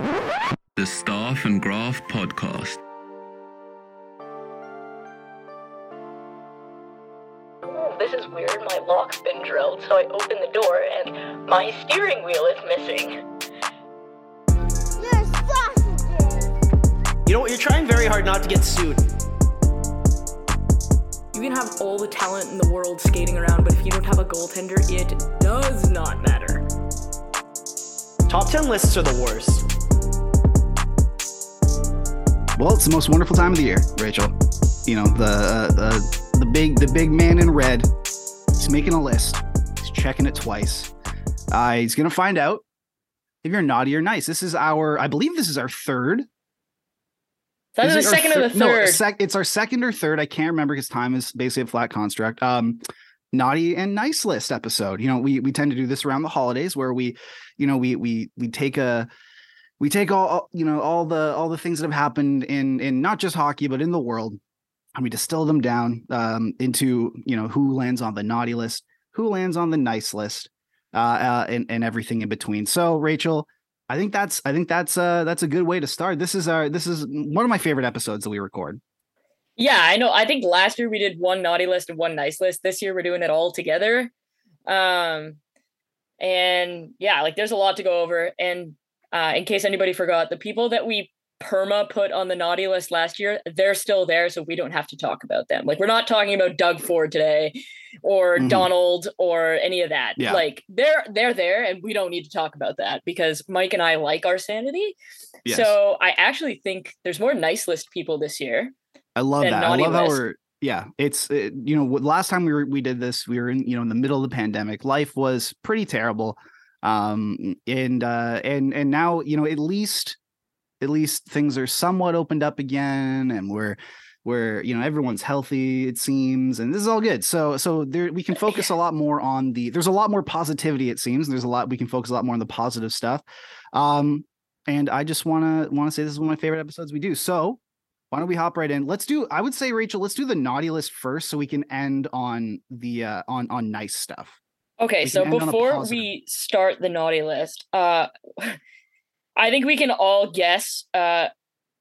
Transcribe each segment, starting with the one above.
The Staff and Graph Podcast. This is weird. My lock's been drilled, so I open the door and my steering wheel is missing. You're sausages. You know what? You're trying very hard not to get sued. You can have all the talent in the world skating around, but if you don't have a goaltender, it does not matter. Top 10 lists are the worst. Well, it's the most wonderful time of the year, Rachel. You know the uh, the the big the big man in red. He's making a list. He's checking it twice. Uh, he's gonna find out if you're naughty or nice. This is our, I believe, this is our third. Is Is it the second or the thir- No, sec- it's our second or third. I can't remember because time is basically a flat construct. Um, naughty and nice list episode. You know, we we tend to do this around the holidays where we, you know, we we we take a we take all you know all the all the things that have happened in in not just hockey but in the world and we distill them down um, into you know who lands on the naughty list who lands on the nice list uh, uh and, and everything in between so rachel i think that's i think that's uh that's a good way to start this is our this is one of my favorite episodes that we record Yeah, I know. I think last year we did one naughty list and one nice list. This year we're doing it all together. Um, and yeah, like there's a lot to go over. And uh, in case anybody forgot, the people that we perma put on the naughty list last year, they're still there, so we don't have to talk about them. Like we're not talking about Doug Ford today, or Mhm. Donald, or any of that. Yeah. Like they're they're there, and we don't need to talk about that because Mike and I like our sanity. Yes. So I actually think there's more nice list people this year. i love that i love how we're yeah it's it, you know last time we were we did this we were in you know in the middle of the pandemic life was pretty terrible um and uh and and now you know at least at least things are somewhat opened up again and we're we're you know everyone's healthy it seems and this is all good. So so there we can focus a lot more on the there's a lot more positivity it seems there's a lot we can focus a lot more on the positive stuff. Um and i just want to want to say this is one of my favorite episodes we do. So why don't we hop right in? Let's do i would say rachel let's do the naughty list first so we can end on the uh on on nice stuff Okay, so can end on a before we start the naughty list, uh I think we can all guess uh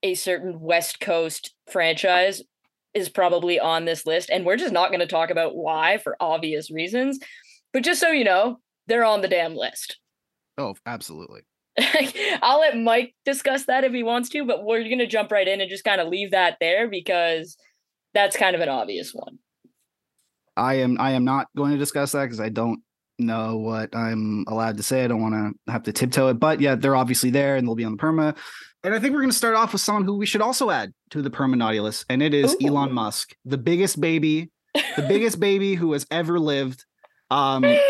a certain West Coast franchise is probably on this list and we're just not going to talk about why for obvious reasons. But just so you know, they're on the damn list. oh absolutely I'll let Mike discuss that if he wants to, but we're going to jump right in and just kind of leave that there because that's kind of an obvious one. I am I am not going to discuss that because I don't know what I'm allowed to say. I don't want to have to tiptoe it, but yeah, they're obviously there and they'll be on the perma. And I think we're going to start off with someone who we should also add to the perma naughty list, and it is Ooh. Elon Musk, the biggest baby, the biggest baby who has ever lived. Um, it,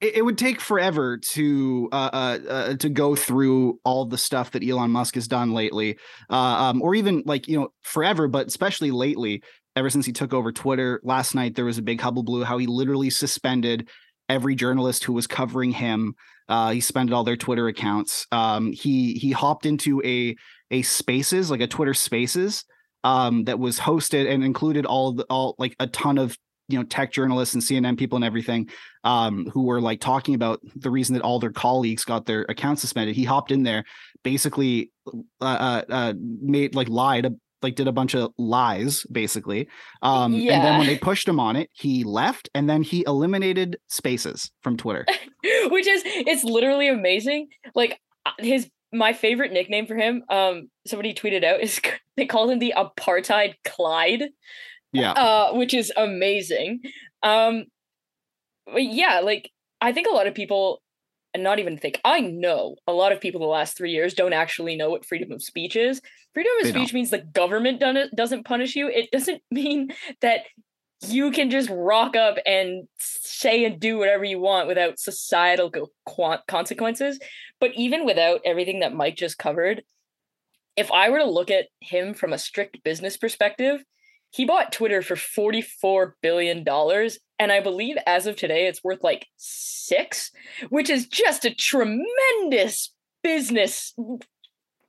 it would take forever to uh, uh, uh to go through all the stuff that Elon Musk has done lately, uh, um, or even like you know forever, but especially lately, ever since he took over Twitter. Last night there was a big hubble blue how he literally suspended every journalist who was covering him. Uh, he suspended all their Twitter accounts. Um, he he hopped into a a Spaces like a Twitter Spaces um, that was hosted and included all the all like a ton of you know tech journalists and CNN people and everything um, who were like talking about the reason that all their colleagues got their accounts suspended. He hopped in there, basically uh, uh, uh, made like lied, like did a bunch of lies, basically. Um, And then when they pushed him on it, he left, and then he eliminated Spaces from Twitter. which is it's literally amazing. Like uh, his my favorite nickname for him um somebody tweeted out is they called him the apartheid clyde. Yeah, uh which is amazing. Um yeah like i think a lot of people and not even think i know a lot of people the last three years don't actually know what freedom of speech is freedom of They speech means the government doesn't punish you it doesn't mean that you can just rock up and say and do whatever you want without societal consequences. But even without everything that Mike just covered, if I were to look at him from a strict business perspective, he bought Twitter for $44 billion. And I believe as of today, it's worth like six, which is just a tremendous business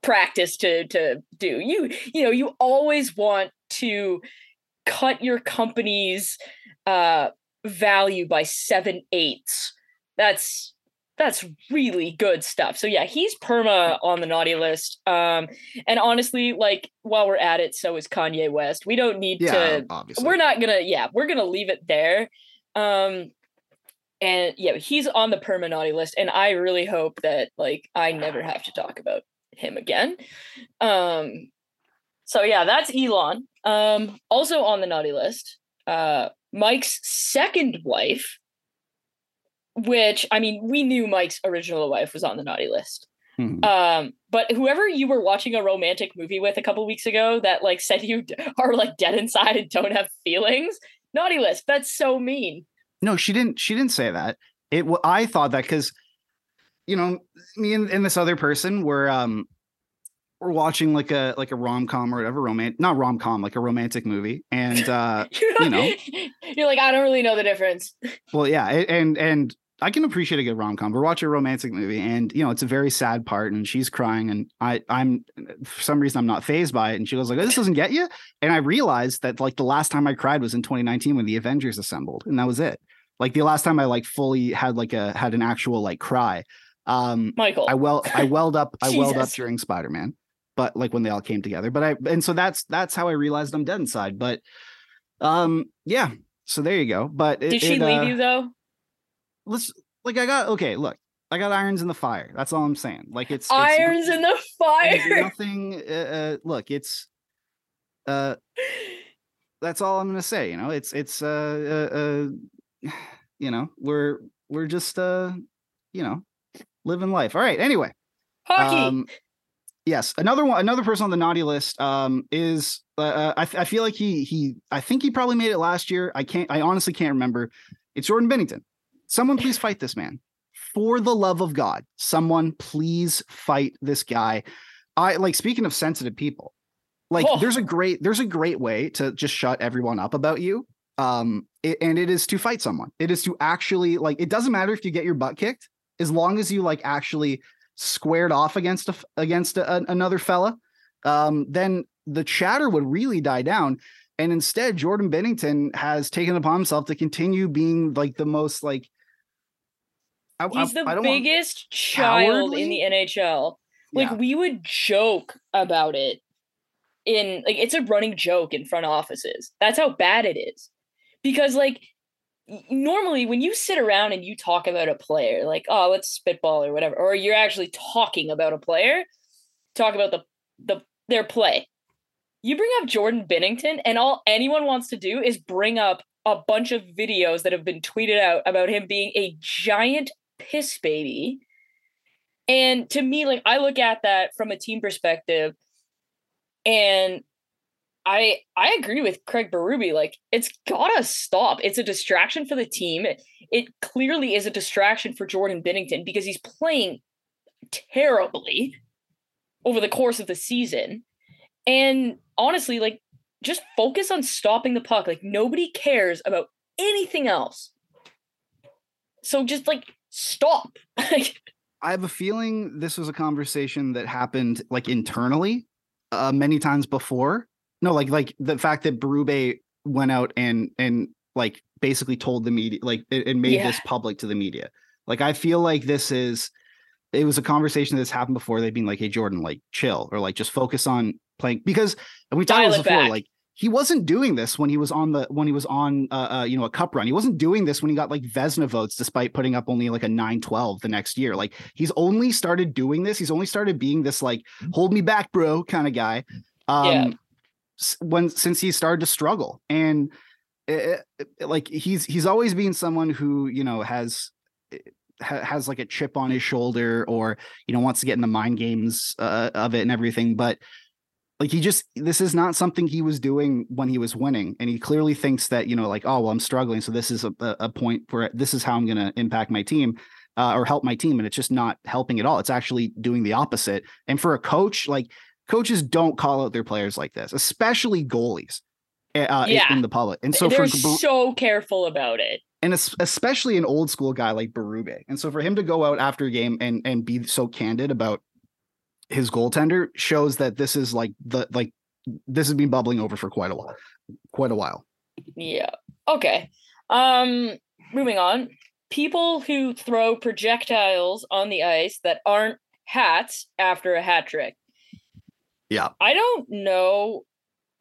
practice to to do. You you know, you always want to cut your company's uh value by seven eighths. That's that's really good stuff. So yeah, he's perma on the naughty list. Um, and honestly, like while we're at it, so is Kanye West. We don't need Yeah, to. obviously. We're not gonna. Yeah, we're gonna leave it there. Um, and yeah, he's on the perma naughty list, and I really hope that like I never have to talk about him again. Um, so yeah, that's Elon. Um, also on the naughty list, uh, Mike's second wife, which I mean, we knew Mike's original wife was on the naughty list. Mhm. Um, but whoever you were watching a romantic movie with a couple weeks ago that like said you are like dead inside and don't have feelings, naughty list. That's so mean. No, she didn't. She didn't say that. It. I thought that because, you know, me and, and this other person were um, we're watching like a like a rom com or whatever romantic, not rom com, like a romantic movie, and uh, you know. you're like I don't really know the difference. well, yeah, and and I can appreciate a good rom com. We're watching a romantic movie, and you know, it's a very sad part, and she's crying, and I I'm for some reason I'm not phased by it, and she goes like, "This doesn't get you," and I realized that like the last time I cried was in 2019 when the Avengers assembled, and that was it. Like the last time I like fully had like a had an actual like cry. Um, Michael. I well I welled up I welled up during Spider Man, but like when they all came together. But I and so that's that's how I realized I'm dead inside. But um yeah, so there you go. But it, Did she it, leave uh, you though? Let's like I got okay, look, I got irons in the fire. That's all I'm saying. Like it's, it's Irons in the fire. nothing uh, uh look, it's uh that's all I'm gonna say, you know. It's it's uh uh, uh you know, we're we're just uh you know, living life. All right, anyway. Hockey. Um, yes, another one, another person on the naughty list um, is uh, uh, I, I feel like he he I think he probably made it last year. I can't I honestly can't remember. It's Jordan Binnington. Someone please fight this man. For the love of God, someone please fight this guy. I like speaking of sensitive people. Like Oh. there's a great there's a great way to just shut everyone up about you. Um it- and it is to fight someone. It is to actually like it doesn't matter if you get your butt kicked as long as you like actually squared off against a against a, an- another fella, um, then the chatter would really die down. And instead, Jordan Binnington has taken upon himself to continue being like the most like. I, He's the biggest child cowardly? in the NHL. Like Yeah. we would joke about it in like it's a running joke in front offices. That's how bad it is. Because like normally when you sit around and you talk about a player, like, oh, let's spitball or whatever, or you're actually talking about a player, talk about the the their play. You bring up Jordan Binnington, and all anyone wants to do is bring up a bunch of videos that have been tweeted out about him being a giant piss baby. And to me, like I look at that from a team perspective, and I I agree with Craig Berube. Like it's gotta stop. It's a distraction for the team. It, it clearly is a distraction for Jordan Binnington because he's playing terribly over the course of the season. And honestly, like just focus on stopping the puck. Like nobody cares about anything else. So just like stop. I have a feeling this was a conversation that happened like internally uh, many times before. No, like like the fact that Berube went out and and like basically told the media like and made Yeah. this public to the media. Like I feel like this is it was a conversation that's happened before. They've been like, "Hey Jordan, like chill," or like just focus on playing because and we talked about this before. back. Like he wasn't doing this when he was on the when he was on uh, uh you know a cup run. He wasn't doing this when he got like Vezina votes despite putting up only like a 9-12 the next year. Like he's only started doing this. He's only started being this like hold me back, bro kind of guy. Um Yeah. when since he started to struggle and eh, eh, like he's he's always been someone who, you know, has eh, ha- has like a chip on his shoulder or you know wants to get in the mind games uh, of it and everything but like he just this is not something he was doing when he was winning and he clearly thinks that you know like oh well i'm struggling so this is a, a point where this is how i'm going to impact my team uh, or help my team and it's just not helping at all it's actually doing the opposite and for a coach like coaches don't call out their players like this especially goalies uh, uh, in- Yeah. in the public and so they're for so careful about it. and especially an old school guy like Berube. And so for him to go out after a game and and be so candid about his goaltender shows that this is like the like this has been bubbling over for quite a while. Quite a while. Yeah. Okay. Um moving on. people who throw projectiles on the ice that aren't hats after a hat trick. Yeah. I don't know.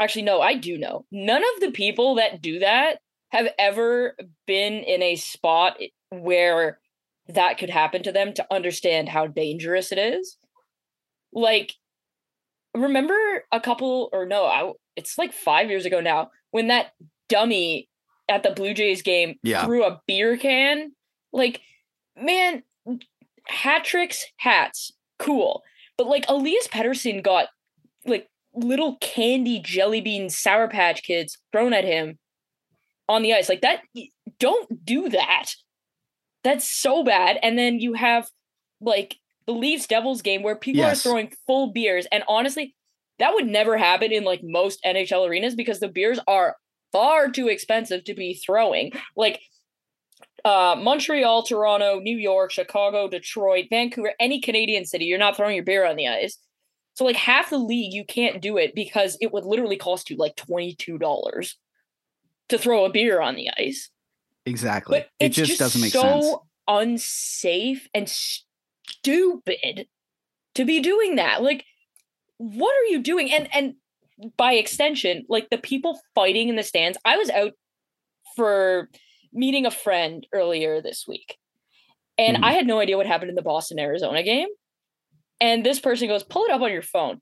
Actually, no, I do know. None of the people that do that have ever been in a spot where that could happen to them to understand how dangerous it is. Like, remember a couple, or no, I, it's like five years ago now when that dummy at the Blue Jays game Yeah. threw a beer can. Like, man, hat tricks, hats, cool. But like Elias Pettersson got like little candy jelly bean sour patch kids thrown at him on the ice. Like that don't do that. That's so bad. And then you have like the Leafs Devils game where people Yes. are throwing full beers. And honestly, that would never happen in like most NHL arenas because the beers are far too expensive to be throwing. Like uh Montreal, Toronto, New York, Chicago, Detroit, Vancouver, any Canadian city, you're not throwing your beer on the ice. So like half the league you can't do it because it would literally cost you like $22 to throw a beer on the ice. Exactly. But it it's just, doesn't make sense. So sense. unsafe and stupid to be doing that. Like, what are you doing? And and by extension, like the people fighting in the stands. I was out for meeting a friend earlier this week, and Mhm. I had no idea what happened in the Boston Arizona game. And this person goes, "Pull it up on your phone."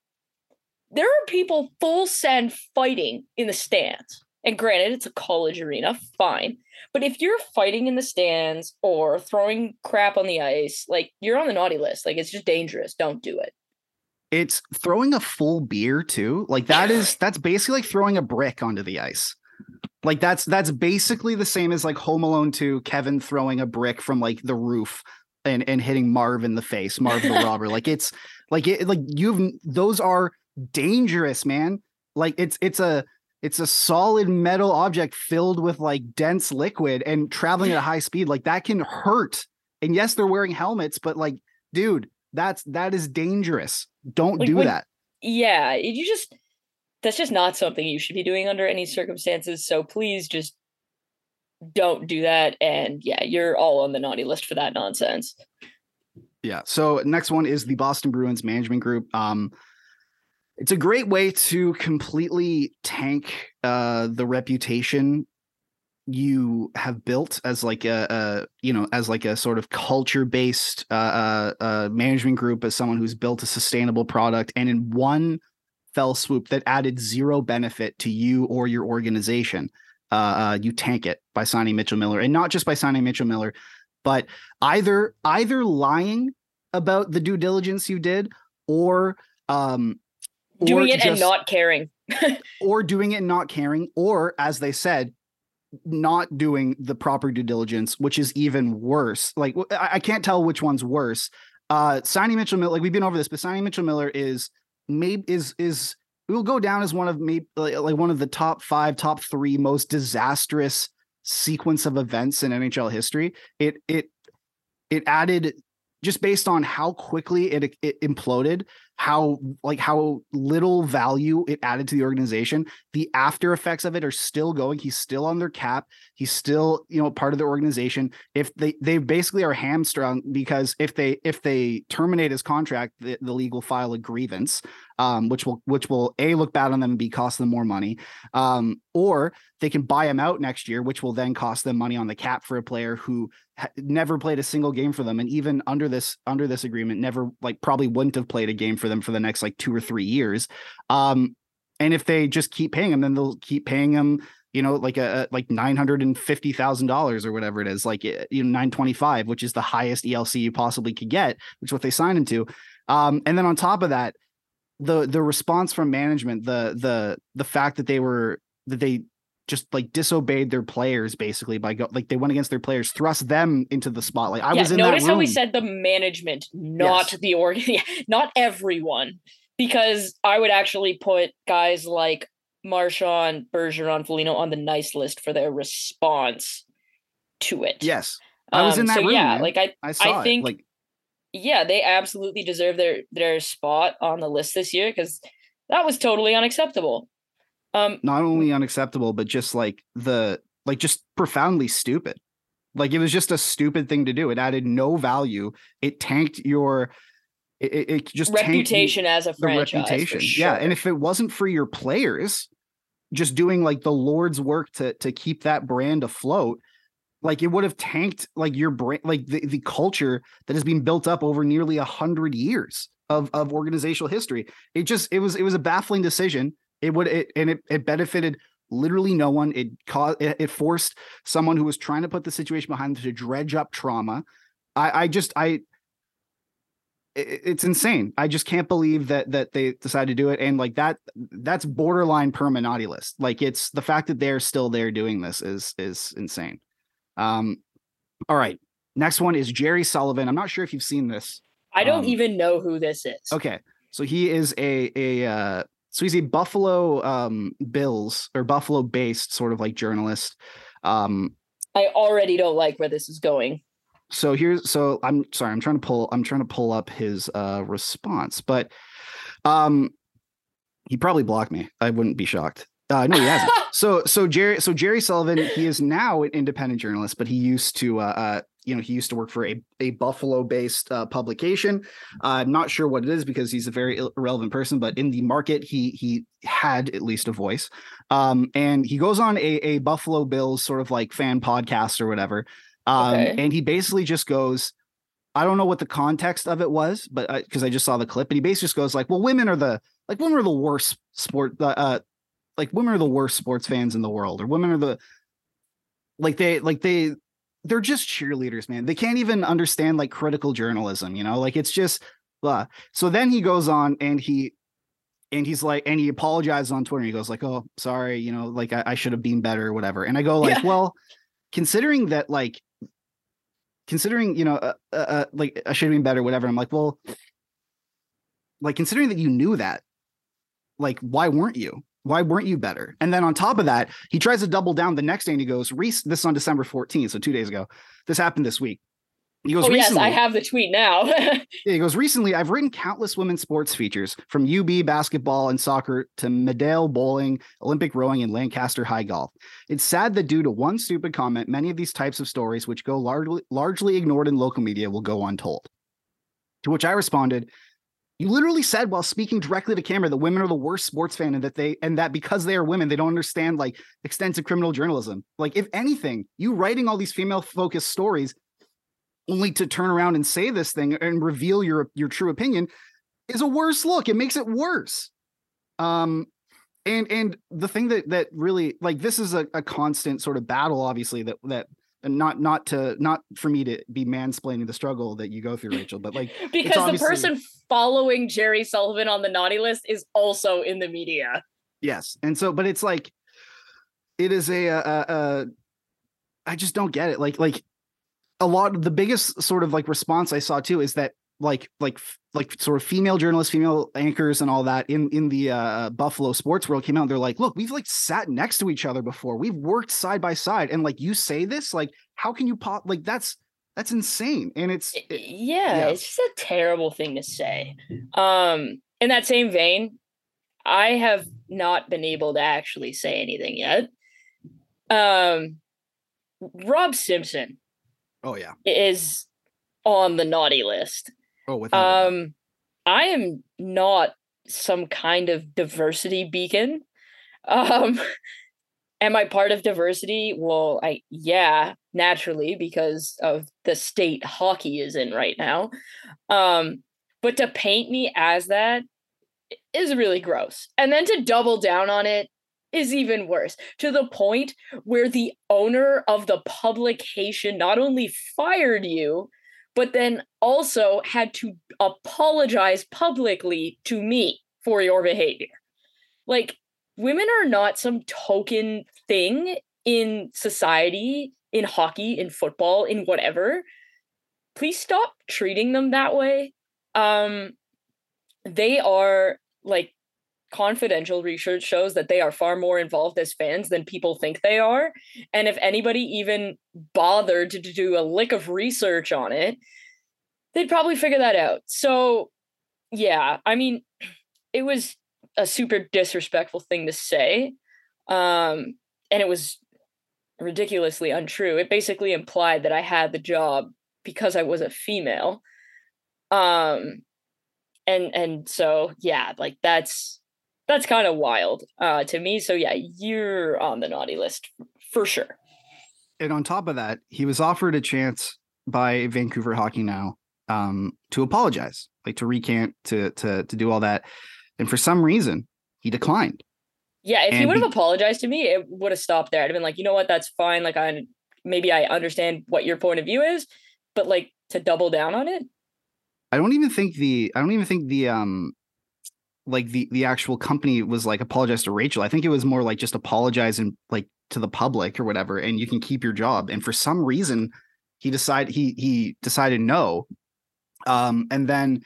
There are people full send fighting in the stands. And granted, it's a college arena, fine. But if you're fighting in the stands or throwing crap on the ice, like you're on the naughty list. Like it's just dangerous. Don't do it. It's throwing a full beer too. Like that is that's basically like throwing a brick onto the ice. Like that's that's basically the same as like Home Alone 2, Kevin throwing a brick from like the roof and and hitting Marv in the face, Marv the robber. Like it's like it like you've those are dangerous, man. Like it's it's a it's a solid metal object filled with like dense liquid and traveling at a high speed. Like that can hurt. And yes, they're wearing helmets, but like, dude, that's that is dangerous. Don't Like, do when- that. Yeah, you just that's just not something you should be doing under any circumstances. So please just don't do that. And yeah, you're all on the naughty list for that nonsense. Yeah. So next one is the Boston Bruins management group. Um, it's a great way to completely tank uh, the reputation you have built as like a, a you know as like a sort of culture based uh, uh, uh, management group as someone who's built a sustainable product and in one fell swoop that added zero benefit to you or your organization. Uh, uh, you tank it by signing Mitchell Miller and not just by signing Mitchell Miller but either either lying about the due diligence you did or um Doing it and not caring. or doing it and not caring or as they said not doing the proper due diligence which is even worse. Like i, I can't tell which one's worse. Uh signing mitchell miller like we've been over this but signing mitchell miller is maybe is is it will go down as one of maybe like one of the top five top three most disastrous sequence of events in nhl history. It it it added just based on how quickly it, it imploded how like how little value it added to the organization. The after effects of it are still going. He's still on their cap. He's still you know part of the organization. If they they basically are hamstrung because if they if they terminate his contract the, the league will file a grievance um which will which will a look bad on them and b cost them more money. Um or they can buy him out next year which will then cost them money on the cap for a player who ha- never played a single game for them. And even under this under this agreement never like probably wouldn't have played a game for them for the next like two or three years um and if they just keep paying them, then they'll keep paying them you know like a like nine hundred and fifty thousand dollars or whatever it is like eh, you know nine twenty five which is the highest ELC you possibly could get which is what they signed him to um and then on top of that the the response from management the the the fact that they were that they just like disobeyed their players basically by go like they went against their players thrust them into the spotlight i yeah, was in notice that room Notice how we said the management, not Yes. the organ, not everyone, because I would actually put guys like Marchand, Bergeron, Foligno on the nice list for their response to it. yes I was um, in that so room, yeah, man. like I, i saw think- it like yeah, they absolutely deserve their their spot on the list this year because that was totally unacceptable. Um, not only unacceptable but just like the like just profoundly stupid Like it was just a stupid thing to do. It added no value. It tanked your it, it- just reputation as a franchise. reputation. Yeah, and if it wasn't for your players just doing like the Lord's work to to keep that brand afloat, like it would have tanked like your brand, like the, the culture that has been built up over nearly a hundred years of of organizational history. It just it was it was a baffling decision. It would it and it it benefited literally no one. It caused it, forced someone who was trying to put the situation behind them to dredge up trauma. I I just I it's insane. I just can't believe that that they decided to do it. And like that, that's borderline permanauti list. Like it's the fact that they're still there doing this is is insane. Um, all right. Next one is Jerry Sullivan. I'm not sure if you've seen this. I don't um, even know who this is. Okay. So he is a a uh so he's a Buffalo um Bills or Buffalo based sort of like journalist. Um I already don't like where this is going. so here's so i'm sorry i'm trying to pull i'm trying to pull up his uh response but um he probably blocked me i wouldn't be shocked uh no he hasn't so so jerry so jerry sullivan he is now an independent journalist but he used to uh, uh you know he used to work for a, a buffalo based uh, publication. I'm not sure what it is because he's a very irrelevant person but in the market he he had at least a voice. Um and he goes on a, a buffalo bills sort of like fan podcast or whatever. Um Okay. and he basically just goes i don't know what the context of it was but because I, just saw the clip and he basically just goes like well women are the like women are the worst sport uh, uh like women are the worst sports fans in the world or women are the like they like they they're just cheerleaders man. They can't even understand like critical journalism you know? Like it's just blah. so then he goes on and he and he's like and he apologizes on twitter. He goes like oh sorry you know like i, I should have been better or whatever. And i go like Yeah. well considering that like considering you know uh, uh, uh, like i should have been better whatever. I'm like well like considering that you knew that like why weren't you why weren't you better? And then on top of that he tries to double down the next day and he goes Reese, this is on december 14th so two days ago. This happened this week. He goes Oh yes, I have the tweet now. yeah, he goes recently i've written countless women's sports features from ub basketball and soccer to Medaille bowling olympic rowing and lancaster high golf. It's sad that due to one stupid comment many of these types of stories which go largely largely ignored in local media will go untold. To which i responded you literally said while speaking directly to camera that women are the worst sports fan and that they and that because they are women they don't understand like extensive criminal journalism. Like if anything you writing all these female focused stories only to turn around and say this thing and reveal your your true opinion is a worse look. It makes it worse. Um and and the thing that that really like this is a, a constant sort of battle obviously that that and not not to not for me to be mansplaining the struggle that you go through rachel but like because the person following Jerry Sullivan on the naughty list is also in the media. Yes, and so, but it's like, it is a, uh, uh, I just don't get it. Like, like a lot of the biggest sort of like response I saw too is that like, like, like sort of female journalists, female anchors, and all that in in the uh, Buffalo sports world came out. And they're like, look, we've like sat next to each other before. We've worked side by side, and like you say this, like, how can you pop? Like that's that's insane, and it's it- yeah, yeah. it's just a terrible thing to say. Um, in that same vein, I have not been able to actually say anything yet. Um, Rob Simpson oh yeah, is on the naughty list. Oh without. Um, I am not some kind of diversity beacon. Um, am I part of diversity? Well, I yeah, naturally because of the state hockey is in right now. Um, but to paint me as that is really gross. And then to double down on it is even worse to the point where the owner of the publication not only fired you, but then also had to apologize publicly to me for your behavior. Like, women are not some token thing in society, in hockey, in football, in whatever. Please stop treating them that way. Um, they are like confidential research shows that they are far more involved as fans than people think they are. And if anybody even bothered to do a lick of research on it, they'd probably figure that out. So, yeah, I mean, it was a super disrespectful thing to say. Um, and it was ridiculously untrue. It basically implied that I had the job because I was a female. Um and and so yeah, like that's that's kind of wild uh to me. So yeah, you're on the naughty list for sure. And on top of that, he was offered a chance by Vancouver Hockey Now um, to apologize, like to recant, to to to do all that, and for some reason he declined. Yeah, if he would have be- apologized to me, it would have stopped there. I'd have been like, you know what, that's fine. Like I maybe I understand what your point of view is, but like to double down on it, I don't even think the I don't even think the um like the the actual company was like apologize to Rachel. I think it was more like just apologize and like to the public or whatever, and you can keep your job. And for some reason, he decided he he decided no. Um, and then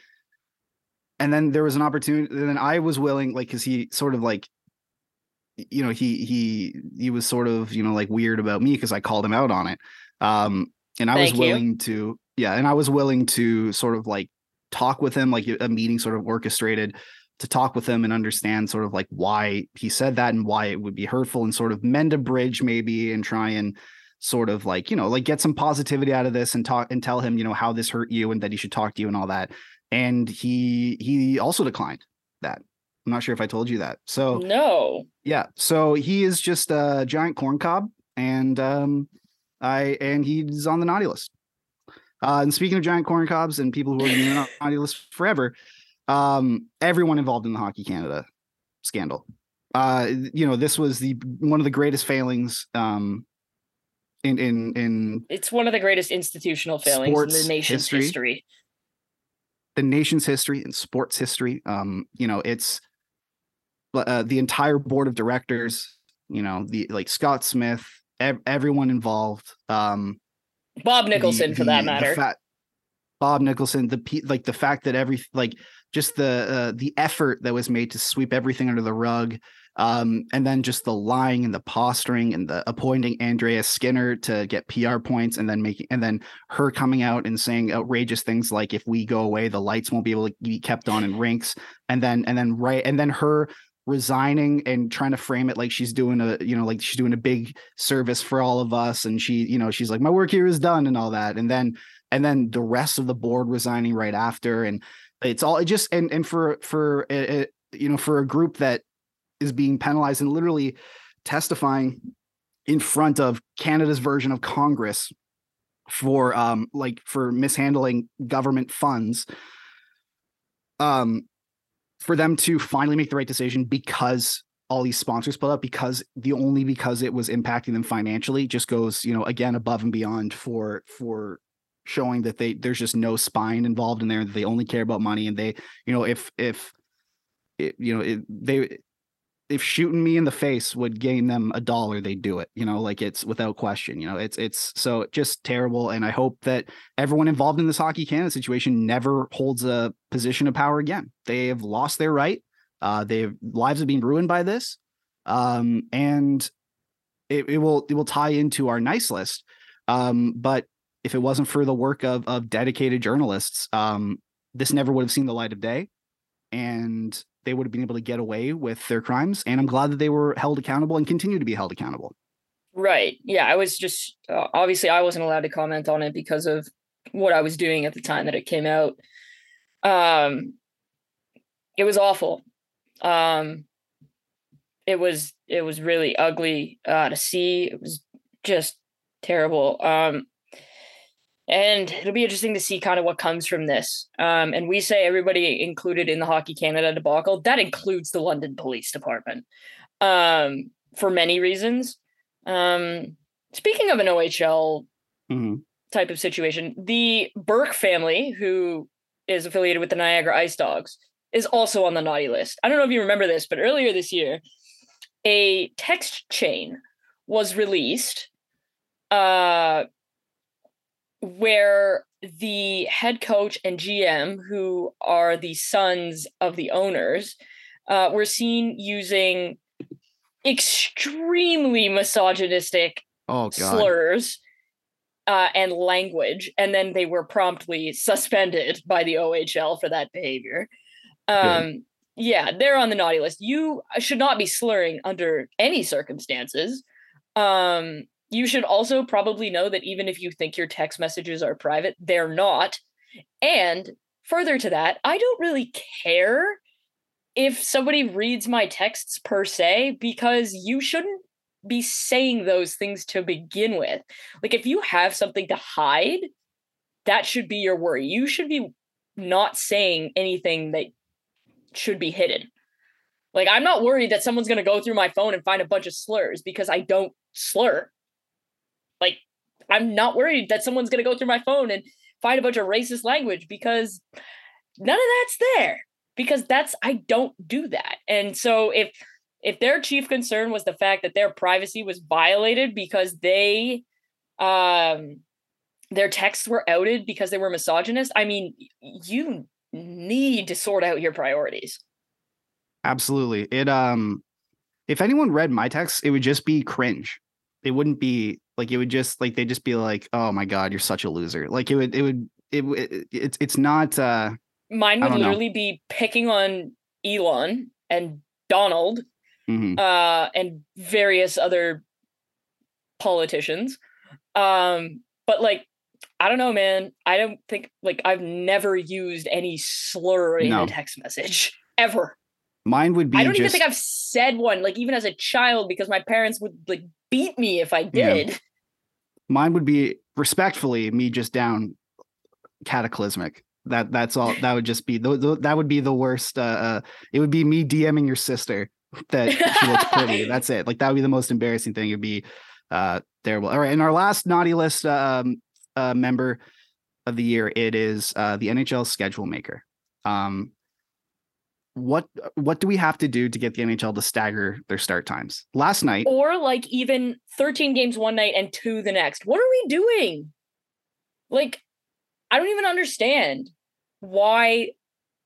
and then there was an opportunity. And then I was willing, like, because he sort of like you know he he he was sort of you know like weird about me because I called him out on it. Um, and I was Thank you. willing to yeah, and I was willing to sort of like talk with him, like a meeting sort of orchestrated to talk with him and understand sort of like why he said that and why it would be hurtful and sort of mend a bridge maybe and try and sort of like you know like get some positivity out of this and talk and tell him you know how this hurt you and that he should talk to you and all that. And he he also declined that. I'm not sure if i told you that. So no. yeah so he is just a giant corn cob and um i and he's on the naughty list. Uh and speaking of giant corn cobs and people who are going to be on the naughty list forever um everyone involved in the hockey canada scandal uh you know this was the one of the greatest failings um in in in It's one of the greatest institutional failings in the nation's history. history. the nation's history and sports history. Um, you know, it's uh, the entire board of directors. You know, the like Scott Smith, ev- everyone involved. Um, Bob the- Nicholson, for the- that the matter. fa- Bob Nicholson, the like the fact that every like just the uh, the effort that was made to sweep everything under the rug, um, and then just the lying and the posturing and the appointing Andrea Skinner to get PR points, and then making and then her coming out and saying outrageous things like if we go away, the lights won't be able to be kept on in rinks, and then and then right and then her resigning and trying to frame it like she's doing a you know like she's doing a big service for all of us and she you know she's like my work here is done and all that. And then and then the rest of the board resigning right after. And it's all it just and and for for uh, uh, you know for a group that is being penalized and literally testifying in front of Canada's version of Congress for um like for mishandling government funds um for them to finally make the right decision because all these sponsors split up because the only because it was impacting them financially just goes you know again above and beyond for for showing that they there's just no spine involved in there that they only care about money and they you know if if it, you know it, they if shooting me in the face would gain them a dollar they'd do it you know like it's without question you know it's it's so just terrible and i hope that everyone involved in this hockey canada situation never holds a position of power again. They have lost their right uh their lives have been ruined by this um and it, it will it will tie into our nice list um but if it wasn't for the work of of dedicated journalists um this never would have seen the light of day and they would have been able to get away with their crimes and i'm glad that they were held accountable and continue to be held accountable Right. Yeah. I was just uh, obviously I wasn't allowed to comment on it because of what I was doing at the time that it came out. Um, it was awful. Um, it was it was really ugly uh, to see. It was just terrible. Um, and it'll be interesting to see kind of what comes from this. Um, and we say everybody included in the Hockey Canada debacle that includes the London Police Department um, for many reasons. Um, speaking of an OHL Mhm. type of situation, the Burke family, who is affiliated with the Niagara Ice Dogs, is also on the naughty list. I don't know if you remember this, but earlier this year, a text chain was released uh, where the head coach and GM, who are the sons of the owners, uh, were seen using extremely misogynistic oh slurs uh, and language, and then they were promptly suspended by the OHL for that behavior. Um, yeah, they're on the naughty list. You should not be slurring under any circumstances. Um, you should also probably know that even if you think your text messages are private, they're not. And further to that, I don't really care if somebody reads my texts per se because you shouldn't be saying those things to begin with. Like if you have something to hide, that should be your worry. You should be not saying anything that should be hidden. Like I'm not worried that someone's going to go through my phone and find a bunch of slurs because I don't slur. I'm not worried that someone's going to go through my phone and find a bunch of racist language because none of that's there because that's I don't do that. And so if if their chief concern was the fact that their privacy was violated because they um their texts were outed because they were misogynist, I mean, you need to sort out your priorities. Absolutely. It um if anyone read my text, it would just be cringe. It wouldn't be like it would just like they'd just be like, "Oh my god, you're such a loser." Like it would it would it, it it's it's not uh Mine would don't know. literally be picking on Elon and Donald mhm. uh, and various other politicians. Um, but like, I don't know, man. I don't think like I've never used any slur in No. a text message ever. mine would be I don't even think I've said one, like even as a child, because my parents would like beat me if I Yeah. did. mine would be respectfully me just down cataclysmic. That that's all. That would just be th- th- that would be the worst. Uh, uh, it would be me DMing your sister that she looks pretty. That's it. Like that would be the most embarrassing thing. It'd be uh terrible. All right, and our last naughty list um uh member of the year it is uh the NHL schedule maker. Um what what do we have to do to get the NHL to stagger their start times? Last night, or like even 13 games one night and two the next. What are we doing? Like, I don't even understand why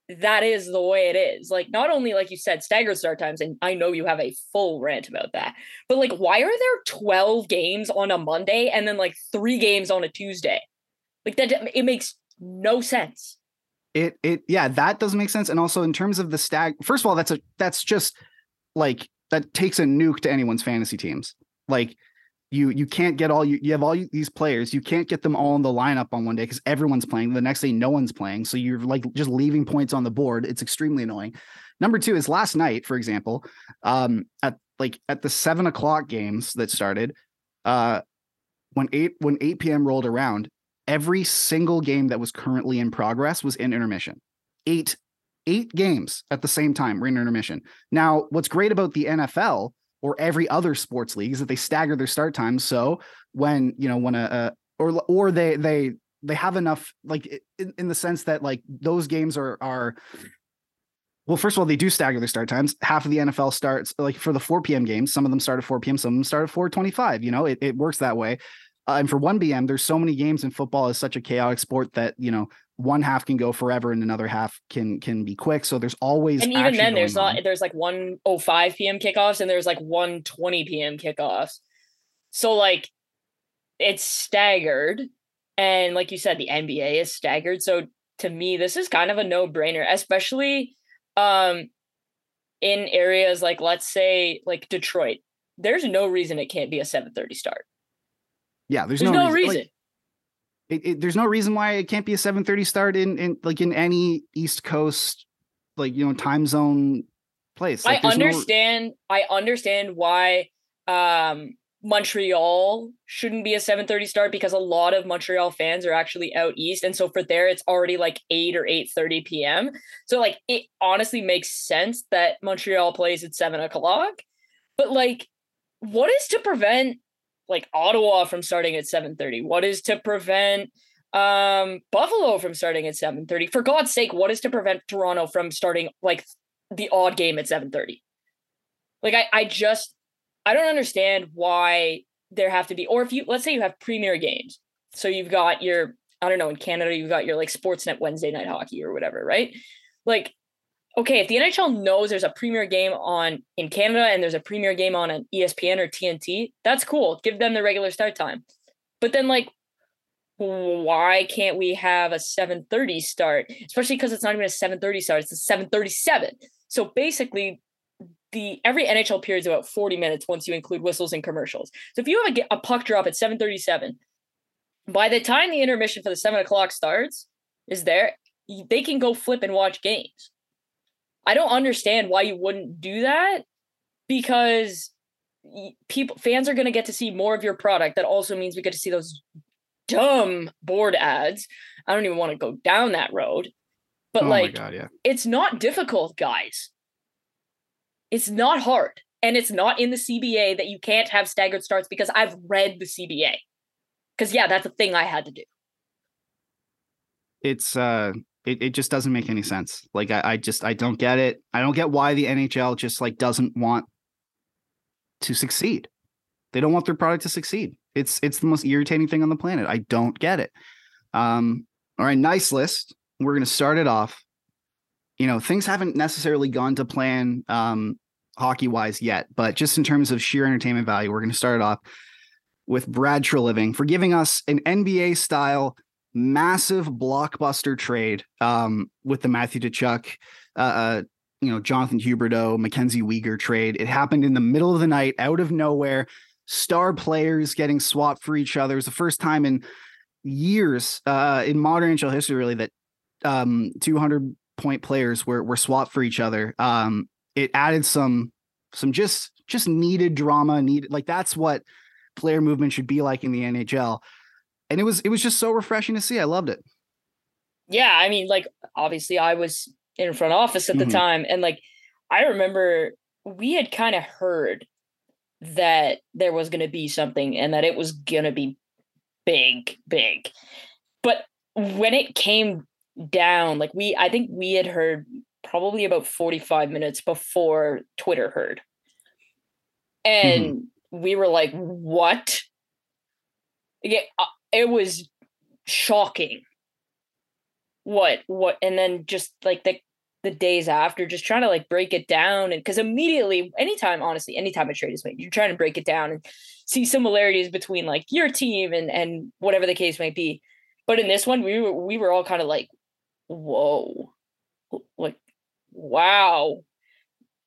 that is the way it is. Like, not only, like you said, staggered start times, and I know you have a full rant about that, but like, why are there 12 games on a Monday and then like three games on a Tuesday? Like, that it makes no sense. It it yeah that doesn't make sense. And also in terms of the stag first of all that's a that's just like that takes a nuke to anyone's fantasy teams. Like you you can't get all you you have all these players you can't get them all in the lineup on one day because everyone's playing. The next day no one's playing. So you're like just leaving points on the board. It's extremely annoying. Number two is last night for example um at like at the seven o'clock games that started uh when eight when 8 p.m rolled around every single game that was currently in progress was in intermission. Eight, eight games at the same time were in intermission. Now, what's great about the NFL or every other sports league is that they stagger their start times. So when you know when a, a or or they they they have enough like in, in the sense that like those games are are well, first of all, they do stagger their start times. Half of the NFL starts like for the 4 p.m. games. Some of them start at 4 p.m. Some of them start at 4:25. You know, it, it works that way. Uh, and for 1 p.m., there's so many games in football is such a chaotic sport that you know one half can go forever and another half can can be quick. So there's always and even then there's not there's like 105 p.m kickoffs and there's like 120 p.m kickoffs so like it's staggered and like you said the nba is staggered so to me this is kind of a no-brainer especially um in areas like let's say like detroit there's no reason it can't be a 7:30 start yeah. There's, there's, no, reason, like, it, it- there's no reason why it can't be a 7:30 start in in like in any East Coast like you know time zone place. Like, I there's no- understand. I understand why um, Montreal shouldn't be a 7:30 start because a lot of Montreal fans are actually out east, and so for there it's already like eight or 8:30 p.m. So like it honestly makes sense that Montreal plays at seven o'clock. But like, what is to prevent like Ottawa from starting at 7:30? What is to prevent um Buffalo from starting at 7:30? For God's sake, what is to prevent Toronto from starting like the odd game at 7:30? Like I I just I don't understand why there have to be or if you let's say you have premier games. So you've got your I don't know in Canada you've got your like Sportsnet Wednesday night hockey or whatever, right? Like okay, if the NHL knows there's a premier game on in Canada and there's a premier game on an ESPN or TNT, that's cool. Give them the regular start time. But then like why can't we have a 7:30 start? Especially because it's not even a 7:30 start, it's a 7:37. So basically the every NHL period is about 40 minutes once you include whistles and commercials. So if you have a, a puck drop at 7:37, by the time the intermission for the seven o'clock starts is there, they can go flip and watch games. I don't understand why you wouldn't do that because people fans are going to get to see more of your product. That also means we get to see those dumb board ads. I don't even want to go down that road. But oh like god, yeah. it's not difficult, guys. It's not hard. And it's not in the CBA that you can't have staggered starts because I've read the CBA. Because yeah, that's a thing I had to do. It's uh it, it just doesn't make any sense. Like I, I just I don't get it. I don't get why the NHL just like doesn't want to succeed. They don't want their product to succeed. It's it's the most irritating thing on the planet. I don't get it. Um, all right, nice list. We're gonna start it off. You know, things haven't necessarily gone to plan um hockey wise yet, but just in terms of sheer entertainment value, we're gonna start it off with Brad Treliving for giving us an NBA style massive blockbuster trade um, with the Matthew Tkachuk, uh, uh, you know, Jonathan Huberdeau, Mackenzie Weegar trade. It happened in the middle of the night, out of nowhere. Star players getting swapped for each other. It was the first time in years uh, in modern NHL history, really, that um, 200 point players were were swapped for each other. Um, it added some some just just needed drama. Needed like that's what player movement should be like in the NHL and it was it was just so refreshing to see. I loved it. Yeah, I mean, like obviously I was in front office at the Mhm. time, and like I remember we had kind of heard that there was going to be something and that it was going to be big, big. But when it came down, like we, I think we had heard probably about 45 minutes before Twitter heard. And we were like, what? Yeah, uh, it was shocking. What, what, and then just like the, the days after, just trying to like break it down. And because immediately, anytime, honestly, anytime a trade is made, you're trying to break it down and see similarities between like your team and, and whatever the case might be. But in this one, we were, we were all kind of like, whoa, like, wow.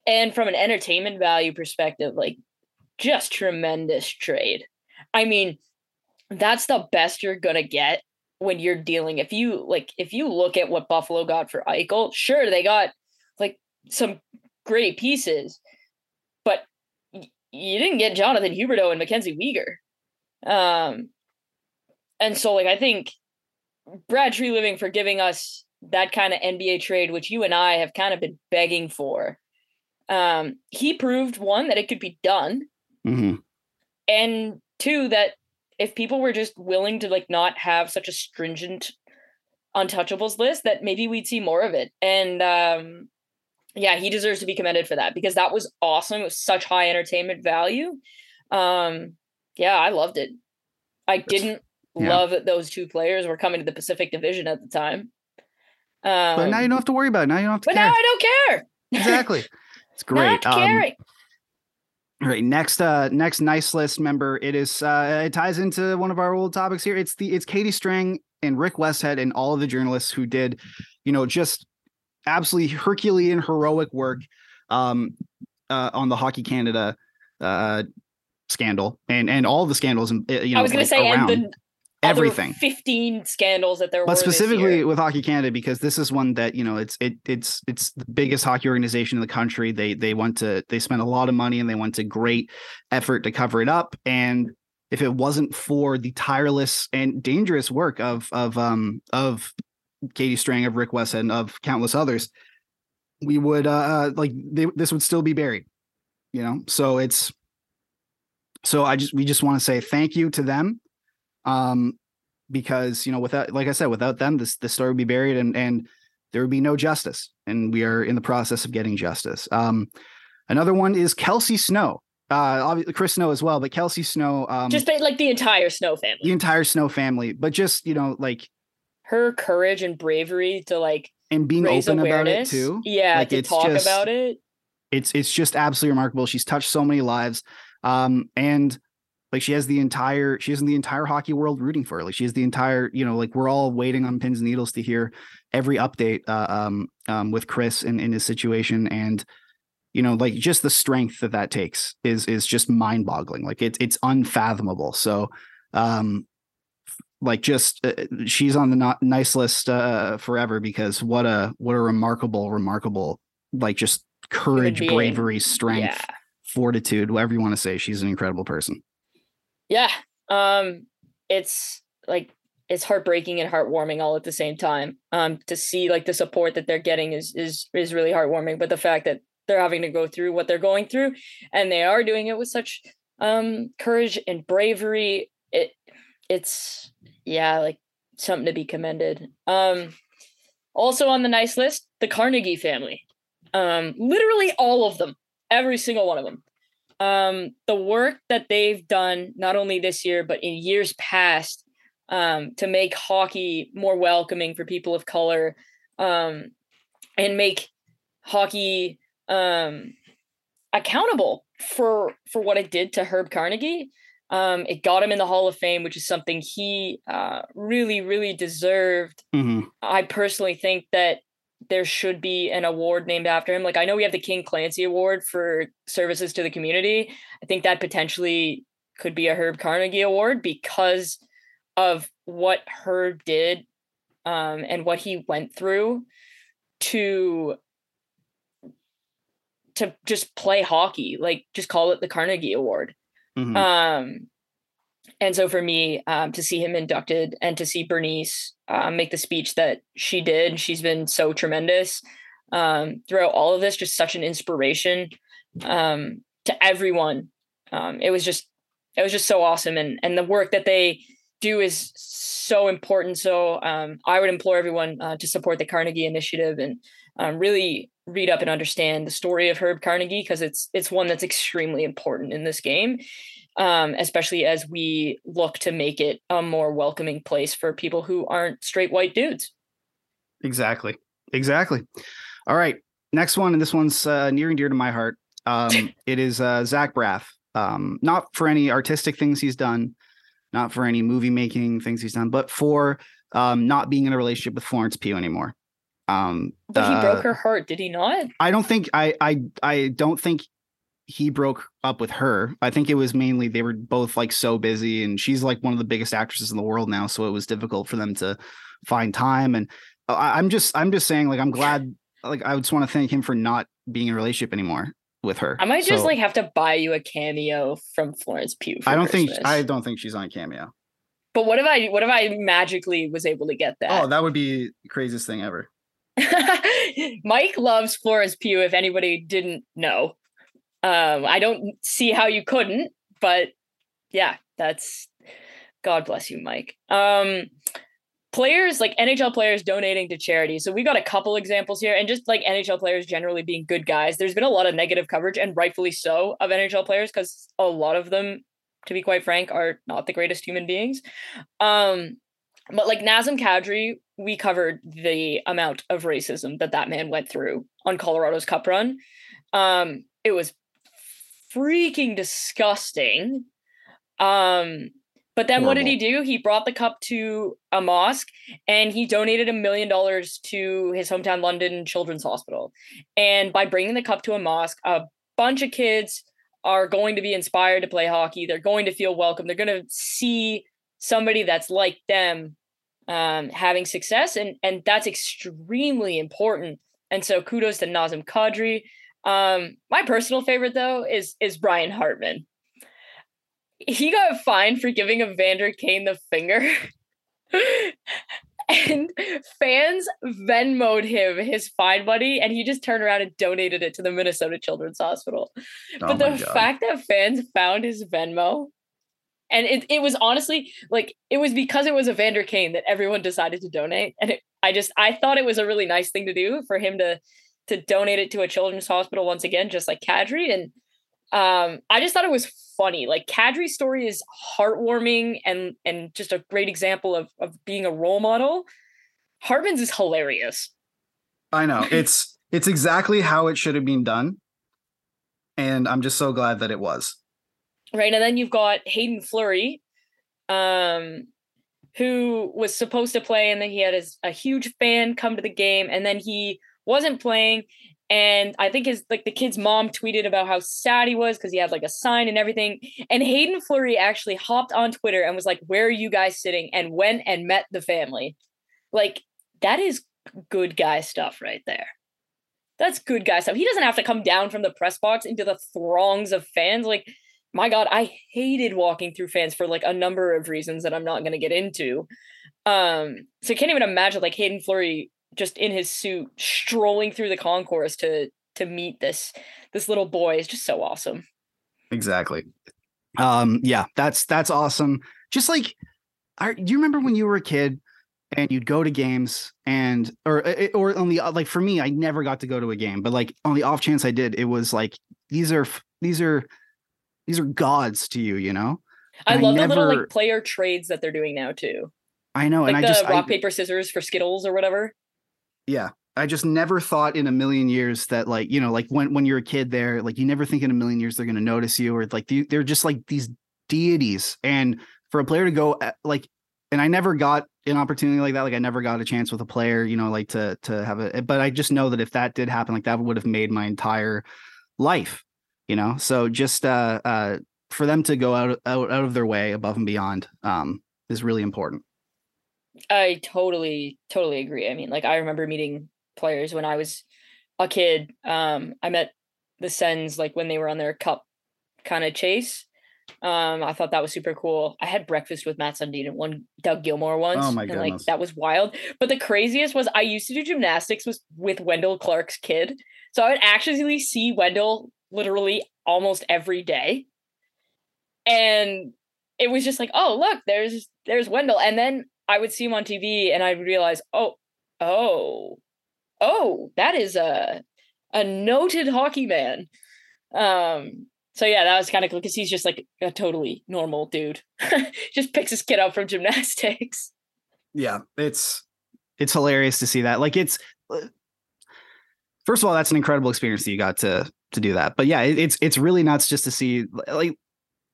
And from an entertainment value perspective, like just tremendous trade. I mean, that's the best you're gonna get when you're dealing. If you like, if you look at what Buffalo got for Eichel, sure they got like some great pieces, but you didn't get Jonathan Huberdeau and Mackenzie Weegar. Um, and so like I think Brad Treliving for giving us that kind of NBA trade, which you and I have kind of been begging for. Um, he proved one that it could be done Mm-hmm. and two that if people were just willing to like not have such a stringent untouchables list that maybe we'd see more of it and um yeah he deserves to be commended for that because that was awesome it was such high entertainment value um yeah i loved it i didn't yeah. love that those two players were coming to the pacific division at the time um But now you don't have to worry about it. Now you don't have to but care. now i don't care exactly. It's great. not Um, caring all right, next uh next nice list member. It is uh it ties into one of our old topics here. It's the it's Katie Strang and Rick Westhead and all of the journalists who did, you know, just absolutely Herculean heroic work um uh on the Hockey Canada uh scandal and and all the scandals and you know i was gonna say around and the everything 15 scandals that there were but specifically with Hockey Canada because this is one that you know it's it it's it's the biggest hockey organization in the country. They they want to they spent a lot of money and they went to great effort to cover it up. And if it wasn't for the tireless and dangerous work of of um of Katie Strang, of Rick Westhead of countless others, we would uh like they, this would still be buried. You know, so it's so I just we just want to say thank you to them um because you know without like i said without them this this story would be buried and and there would be no justice and we are in the process of getting justice. Um another one is kelsey snow. Uh obviously chris snow as well but kelsey snow um just like the entire snow family. The entire snow family but just you know like her courage and bravery to like and being open about it too. Yeah Like, to talk just- about it. It's it's just absolutely remarkable. She's touched so many lives, um, and like she has the entire she has the entire hockey world rooting for her. Like she has the entire you know like we're all waiting on pins and needles to hear every update uh, um, um, with Chris in in his situation, and you know, like just the strength that that takes is is just mind boggling. Like it's it's unfathomable. So, um, like just uh, she's on the not nice list uh, forever because what a what a remarkable remarkable like just courage, bravery, strength, Yeah. fortitude, whatever you want to say. She's an incredible person. Yeah. Um it's like it's heartbreaking and heartwarming all at the same time. Um to see like the support that they're getting is is is really heartwarming, but the fact that they're having to go through what they're going through and they are doing it with such um courage and bravery, it it's yeah, like something to be commended. Um also on the nice list, the Carnegie family. Um literally all of them, every single one of them um, the work that they've done not only this year but in years past um, to make hockey more welcoming for people of color um, and make hockey um, accountable for for what it did to Herb Carnegie. Um, it got him in the Hall of Fame, which is something he uh, really, really deserved. Mhm. I personally think that there should be an award named after him. Like I know we have the King Clancy Award for services to the community. I think that potentially could be a Herb Carnegie Award because of what Herb did um, and what he went through to to just play hockey. Like just call it the Carnegie Award. Mhm. Um, and so for me, um, to see him inducted and to see Bernice uh, make the speech that she did, she's been so tremendous um, throughout all of this, just such an inspiration um, to everyone. Um, it was just, it was just so awesome, and and the work that they do is so important. So um, I would implore everyone uh, to support the Carnegie Initiative and um, really read up and understand the story of Herb Carnegie because it's it's one that's extremely important in this game um, especially as we look to make it a more welcoming place for people who aren't straight white dudes. Exactly. Exactly. All right. Next one, and this one's uh, near and dear to my heart. Um, it is uh, Zach Braff. Um, not for any artistic things he's done, not for any movie making things he's done, but for um, not being in a relationship with Florence Pugh anymore. Um, But he uh, broke her heart, did he not? I don't think I I I don't think he broke up with her. I think it was mainly they were both like so busy and she's like one of the biggest actresses in the world now, so it was difficult for them to find time and uh, I, I'm just I'm just saying like I'm glad like I just want to thank him for not being in a relationship anymore with her. I might just So, like have to buy you a cameo from Florence Pugh. I don't think I don't think she's on a cameo. But what if I what if I magically was able to get that? Oh, that would be the craziest thing ever. Mike loves Florence Pugh. If anybody didn't know, um, I don't see how you couldn't. But yeah, that's God bless you, Mike. Um, players like NHL players donating to charity. So we got a couple examples here, and just like NHL players generally being good guys. There's been a lot of negative coverage, and rightfully so, of NHL players because a lot of them, to be quite frank, are not the greatest human beings. Um, but like Nazem Kadri, we covered the amount of racism that that man went through on Colorado's Cup run. Um, it was freaking disgusting. Um, but then what did he do? He brought the cup to a mosque and he donated a million dollars to his hometown London Children's Hospital. And by bringing the cup to a mosque, a bunch of kids are going to be inspired to play hockey. They're going to feel welcome. They're going to see somebody that's like them um, having success, and and that's extremely important. And so, kudos to Nazem Kadri. Um, my personal favorite though is is Brian Hartman. He got fined for giving Evander Kane the finger. and fans Venmoed him his fine money, and he just turned around and donated it to the Minnesota Children's Hospital. Oh but the God. fact that fans found his Venmo, and it, it was honestly like it was because it was a Evander Kane that everyone decided to donate. And it, I just I thought it was a really nice thing to do for him to to donate it to a children's hospital once again, just like Kadri. And um, I just thought it was funny. Like Kadri's story is heartwarming and and just a great example of of being a role model. Hartman's is hilarious. I know. It's it's exactly how it should have been done. And I'm just so glad that it was. right? And then you've got Hayden Fleury, um, who was supposed to play, and then he had his, a huge fan come to the game, and then he wasn't playing, and I think his like the kid's mom tweeted about how sad he was because he had like a sign and everything. And Hayden Fleury actually hopped on Twitter and was like, "Where are you guys sitting?" and went and met the family. Like that is good guy stuff right there. That's good guy stuff. He doesn't have to come down from the press box into the throngs of fans. Like, my God, I hated walking through fans for like a number of reasons that I'm not going to get into. Um, so I can't even imagine like Hayden Fleury just in his suit strolling through the concourse to to meet this this little boy is just so awesome. Exactly. Um, yeah, that's that's awesome. Just like, are, do you remember when you were a kid and you'd go to games and or eh, or on the like for me, I never got to go to a game, but like on the off chance I did, it was like these are these are these are gods to you, you know. I love the little like player trades that they're doing now too. I know, Like and the I just rock I, paper scissors for Skittles or whatever. Yeah. I just never thought in a million years that like you know like when when you're a kid there like you never think in a million years they're going to notice you or like they- they're just like these deities. And for a player to go like and i never got an opportunity like that like i never got a chance with a player you know like to to have a but i just know that if that did happen like that would have made my entire life you know? So just uh uh for them to go out out, out of their way above and beyond um is really important I totally, totally agree. I mean, like I remember meeting players when I was a kid. Um, I met the Sens like when they were on their cup kind of chase. Um, I thought that was super cool. I had breakfast with Mats Sundin and one Doug Gilmour once. Oh my and, like that was wild. But the craziest was I used to do gymnastics was with Wendel Clark's kid. So I would actually see Wendel literally almost every day. And it was just like, oh look, there's there's Wendel. And then I would see him on TV and I would realize, oh, oh, oh, that is a a noted hockey man. Um, so yeah, that was kind of cool because he's just like a totally normal dude. just picks his kid up from gymnastics. yeah it's it's hilarious to see that like it's uh, first of all that's an incredible experience that you got to to do that but yeah it, it's it's really nuts just to see like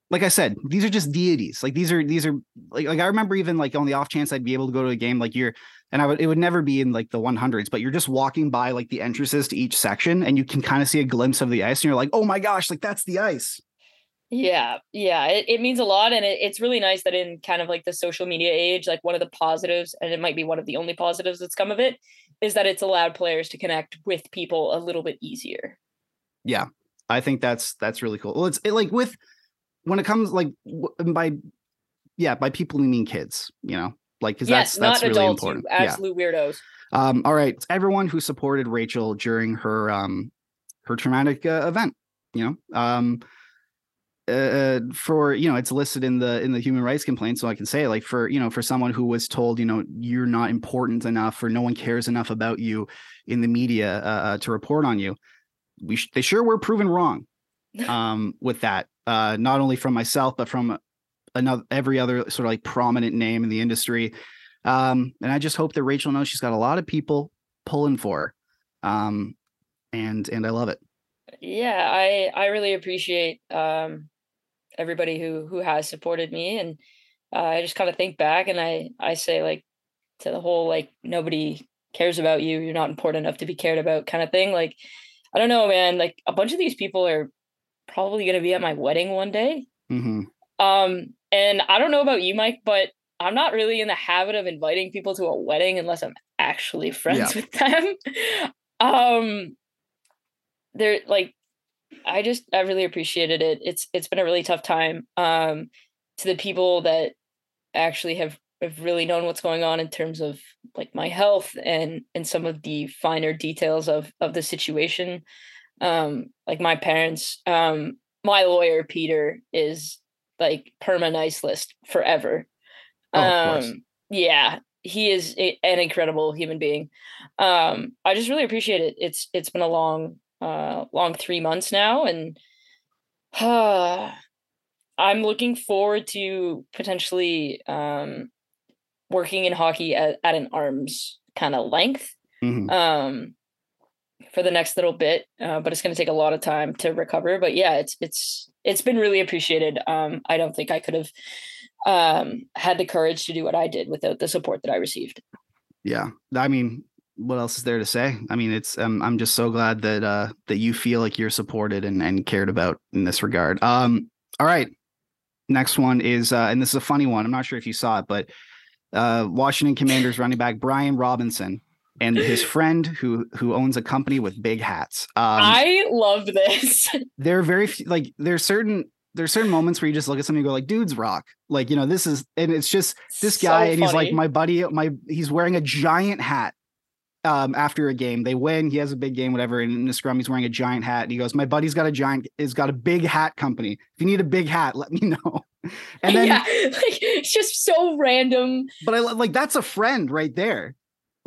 like i said these are just deities like these are these are like, like i remember even like on the off chance i'd be able to go to a game like you're and i would it would never be in like the 100s but you're just walking by like the entrances to each section and you can kind of see a glimpse of the ice and you're like oh my gosh like that's the ice Yeah, yeah, it, it means a lot. And it, it's really nice that in kind of like the social media age, like one of the positives, and it might be one of the only positives that's come of it, is that it's allowed players to connect with people a little bit easier. yeah i think that's that's really cool well it's it, like with when it comes like by yeah by people we mean kids you know? Like because Yes, that's that's not really adults, important. Absolute weirdos. um all right everyone who supported rachel during her um her traumatic uh, event you know? Um uh, for you know it's listed in the in the human rights complaint so i can say like for you know for someone who was told you know you're not important enough or no one cares enough about you in the media uh, uh, to report on you we sh- they sure were proven wrong um with that uh not only from myself but from another every other sort of like prominent name in the industry. Um and i just hope that rachel knows she's got a lot of people pulling for her. Um and and i love it. Yeah i i really appreciate um everybody who who has supported me. And uh, i just kind of think back and i i say like to the whole like nobody cares about you. You're not important enough to be cared about kind of thing. Like i don't know man like a bunch of these people are probably going to be at my wedding one day. Hmm um and i don't know about you mike but i'm not really in the habit of inviting people to a wedding unless i'm actually friends with them. Um they're like i just i really appreciated it. It's it's been a really tough time um to the people that actually have have really known what's going on in terms of like my health and and some of the finer details of of the situation um like my parents um my lawyer peter is like perma nice list forever. Oh, um yeah he is a, an incredible human being. Um i just really appreciate it. It's it's been a long uh long three months now and uh, i'm looking forward to potentially um working in hockey at, at an arms kind of length. Mhm. um for the next little bit uh, but it's going to take a lot of time to recover but yeah it's it's it's been really appreciated um i don't think i could have um had the courage to do what i did without the support that i received yeah i mean what else is there to say? I mean, it's um, I'm just so glad that uh that you feel like you're supported and, and cared about in this regard. Um, all right. Next one is uh, and this is a funny one. I'm not sure if you saw it, but uh, Washington Commanders running back Brian Robinson and his friend who who owns a company with big hats. Um, I love this. there are very few, like there's certain there's certain moments where you just look at something and go like dudes rock like you know this is and it's just this So guy and he's like my buddy my he's wearing a giant hat um after a game they win he has a big game whatever and in the scrum he's wearing a giant hat and he goes my buddy's got a giant Is got a big hat company if you need a big hat let me know and then yeah, like it's just so random. but I like that's a friend right there.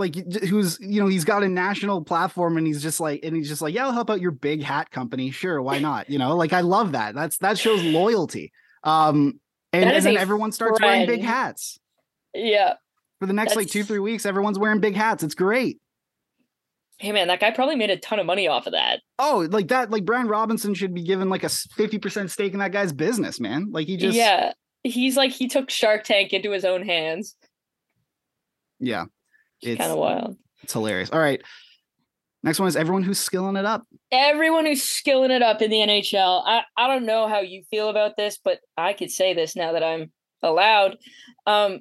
Like who's you know he's got a national platform and he's just like and he's just like yeah I'll help out your big hat company? Sure why not you know? Like I love that. That's that shows loyalty. Um and, and then everyone starts wearing big hats. Yeah. for the next like two three weeks everyone's wearing big hats. It's great. Hey man, that guy probably made a ton of money off of that. oh like that like Brian Robinson should be given like a fifty percent stake in that guy's business man. Like he just yeah. He's like he took Shark Tank into his own hands. yeah It's kind of wild. it's hilarious all right next one is everyone who's skilling it up Everyone who's skilling it up in the NHL. I, I don't know how you feel about this, but I could say this now that I'm allowed. Um,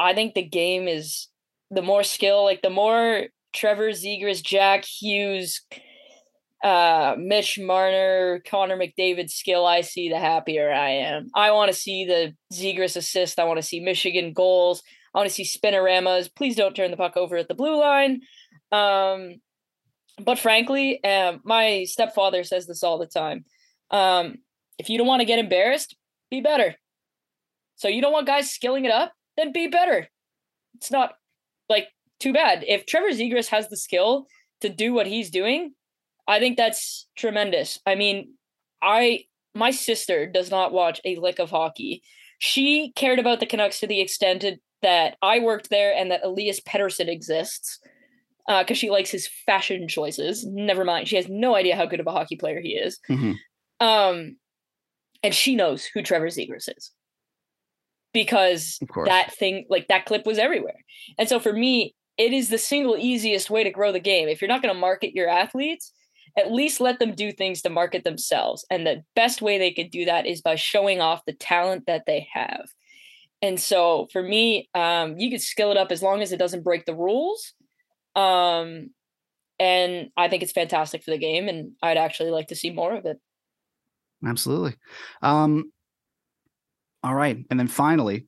I think the game is the more skill, like the more Trevor Zegras, Jack Hughes, uh, Mitch Marner, Connor McDavid skill I see, the happier I am. I want to see the Zegras assist. I want to see Michigan goals. I want to see spinoramas. Please don't turn the puck over at the blue line. Um, but frankly, um, my stepfather says this all the time. Um, if you don't want to get embarrassed, be better. So you don't want guys skilling it up, then be better. It's not like too bad. If Trevor Zegras has the skill to do what he's doing, I think that's tremendous. I mean, I my sister does not watch a lick of hockey. She cared about the Canucks to the extent that I worked there and that Elias Pettersson exists because she likes his fashion choices. Never mind, she has no idea how good of a hockey player he is. Mhm. Um, and she knows who Trevor Zegras is because that thing, like that clip, was everywhere. And so for me, it is the single easiest way to grow the game. If you're not going to market your athletes, at least let them do things to market themselves. And the best way they could do that is by showing off the talent that they have. And so for me, um, you could scale it up as long as it doesn't break the rules. Um, and I think it's fantastic for the game, and I'd actually like to see more of it. Absolutely. Um all right. And then finally,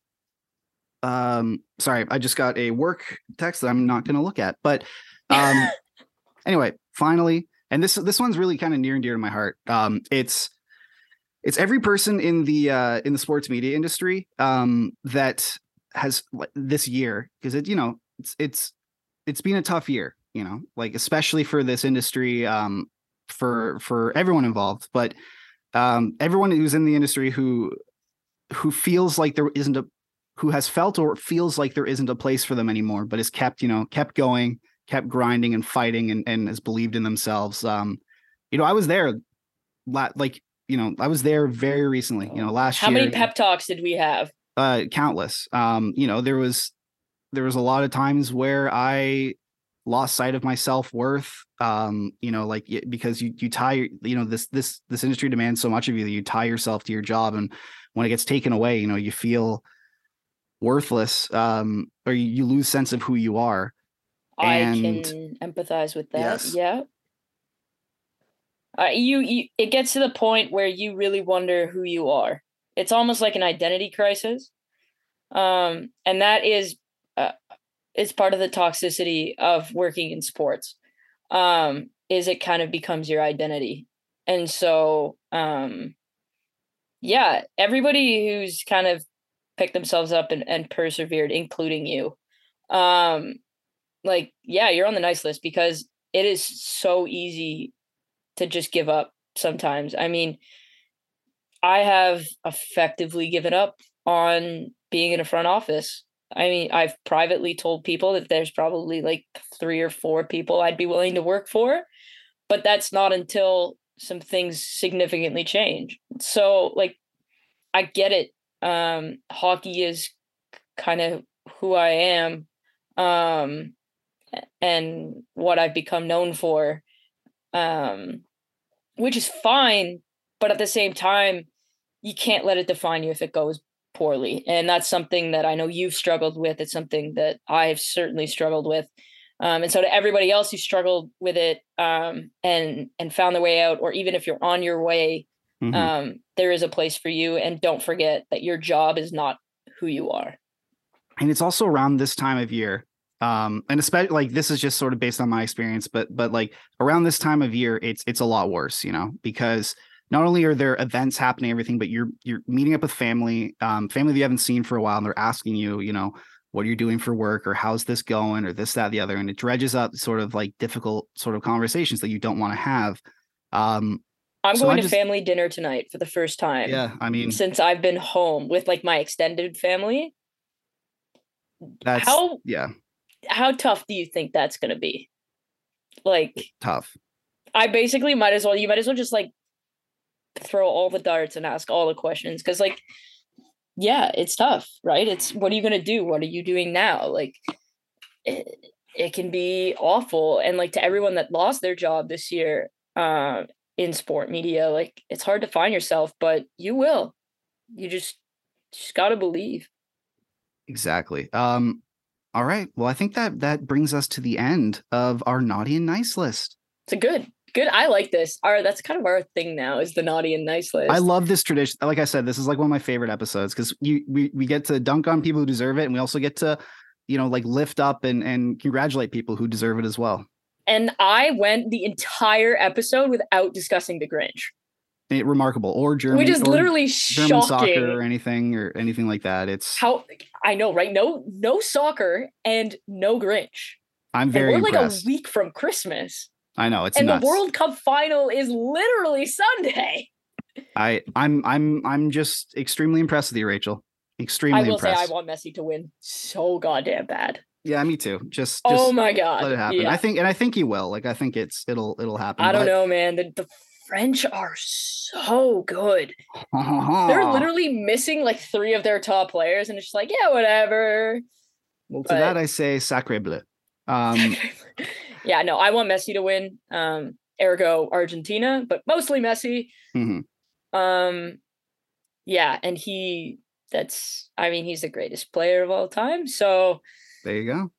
um sorry, I just got a work text that I'm not gonna look at. But um anyway, finally, and this this one's really kind of near and dear to my heart. Um it's it's every person in the uh in the sports media industry um that has this year because it you know it's it's it's been a tough year you know like especially for this industry um for for everyone involved but um, everyone who's in the industry who who feels like there isn't a who has felt or feels like there isn't a place for them anymore, but has kept you know kept going, kept grinding and fighting, and and has believed in themselves. Um, you know, I was there, like you know, I was there very recently. You know, last How year. many pep talks did we have? uh countless um you know there was there was a lot of times where i lost sight of my self-worth um you know like because you you tie you know this this this industry demands so much of you that you tie yourself to your job and when it gets taken away you know you feel worthless um or you, you lose sense of who you are I And- can empathize with that. Yes. Yeah. Uh, you, you, it gets to the point where you really wonder who you are. It's almost like an identity crisis, um, and that is, uh, part of the toxicity of working in sports. Um, is it kind of becomes your identity, and so, um, yeah, everybody who's kind of picked themselves up and, and persevered, including you, um, like yeah you're on the nice list because it is so easy to just give up sometimes. I mean i have effectively given up on being in a front office. I mean i've privately told people that there's probably like three or four people i'd be willing to work for but that's not until some things significantly change. So like i get it. Um hockey is kind of who i am um and what I've become known for. Um, which is fine, but at the same time, you can't let it define you if it goes poorly. And that's something that I know you've struggled with. It's something that I've certainly struggled with. Um, and so to everybody else who struggled with it um, and and found their way out, or even if you're on your way, Mhm. um, there is a place for you. And don't forget that your job is not who you are. and it's also around this time of year um and especially like this is just sort of based on my experience but but like around this time of year it's it's a lot worse you know because not only are there events happening everything but you're you're meeting up with family um family that you haven't seen for a while and they're asking you you know what are you doing for work or how's this going or this that the other and it dredges up sort of like difficult sort of conversations that you don't want to have um I'm So going I to just- family dinner tonight for the first time. yeah i mean Since I've been home with like my extended family. that's how yeah how tough do you think that's gonna be? Like tough. I basically might as well you might as well just like throw all the darts and ask all the questions because like yeah it's tough right? It's what are you going to do? What are you doing now? Like it, it can be awful and like to everyone that lost their job this year uh, in sport media like it's hard to find yourself but you will. You just just got to believe. Exactly. Um, all right. Well, I think that that brings us to the end of our naughty and nice list. it's a good good i like this our that's kind of our thing now is the naughty and nice list I love this tradition. Like I said, this is like one of my favorite episodes because you we we get to dunk on people who deserve it, and we also get to, you know, like lift up and and congratulate people who deserve it as well. and i went the entire episode without discussing the grinch Eh, remarkable or German, which is literally German soccer or anything or anything like that. It's how i know right no no soccer and no grinch I'm and very we're like a week from christmas I know it's and nuts. the world cup final is literally sunday I I'm I'm I'm just extremely impressed with you, Rachel. Extremely i will impressed. say i want messi to win so goddamn bad yeah, me too. Just just oh my god let it happen. yeah. I think, and I think he will. Like, I think it's it'll it'll happen. i don't know man the, the french are so good they're literally missing like three of their top players and it's just like yeah whatever Well, to but- that I say sacre bleu. Um, yeah, no, I want Messi to win. Um, ergo Argentina, but mostly Messi. mhm. Um, yeah, and he that's I mean, he's the greatest player of all time. So there you go.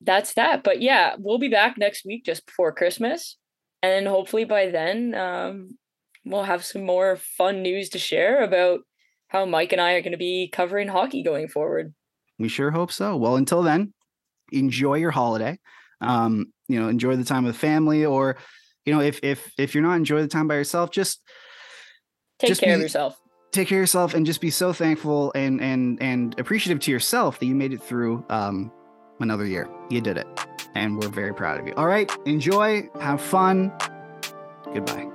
that's that. But yeah, we'll be back next week just before Christmas. And hopefully by then, um, we'll have some more fun news to share about how Mike and I are going to be covering hockey going forward. We sure hope so. Well, until then, enjoy your holiday. Um, you know, enjoy the time with family, or you know, if if if you're not enjoying the time by yourself, just Take Just care of yourself. take care of yourself and just be so thankful and and and appreciative to yourself that you made it through um another year. You did it. And we're very proud of you. All right, enjoy, have fun. Goodbye.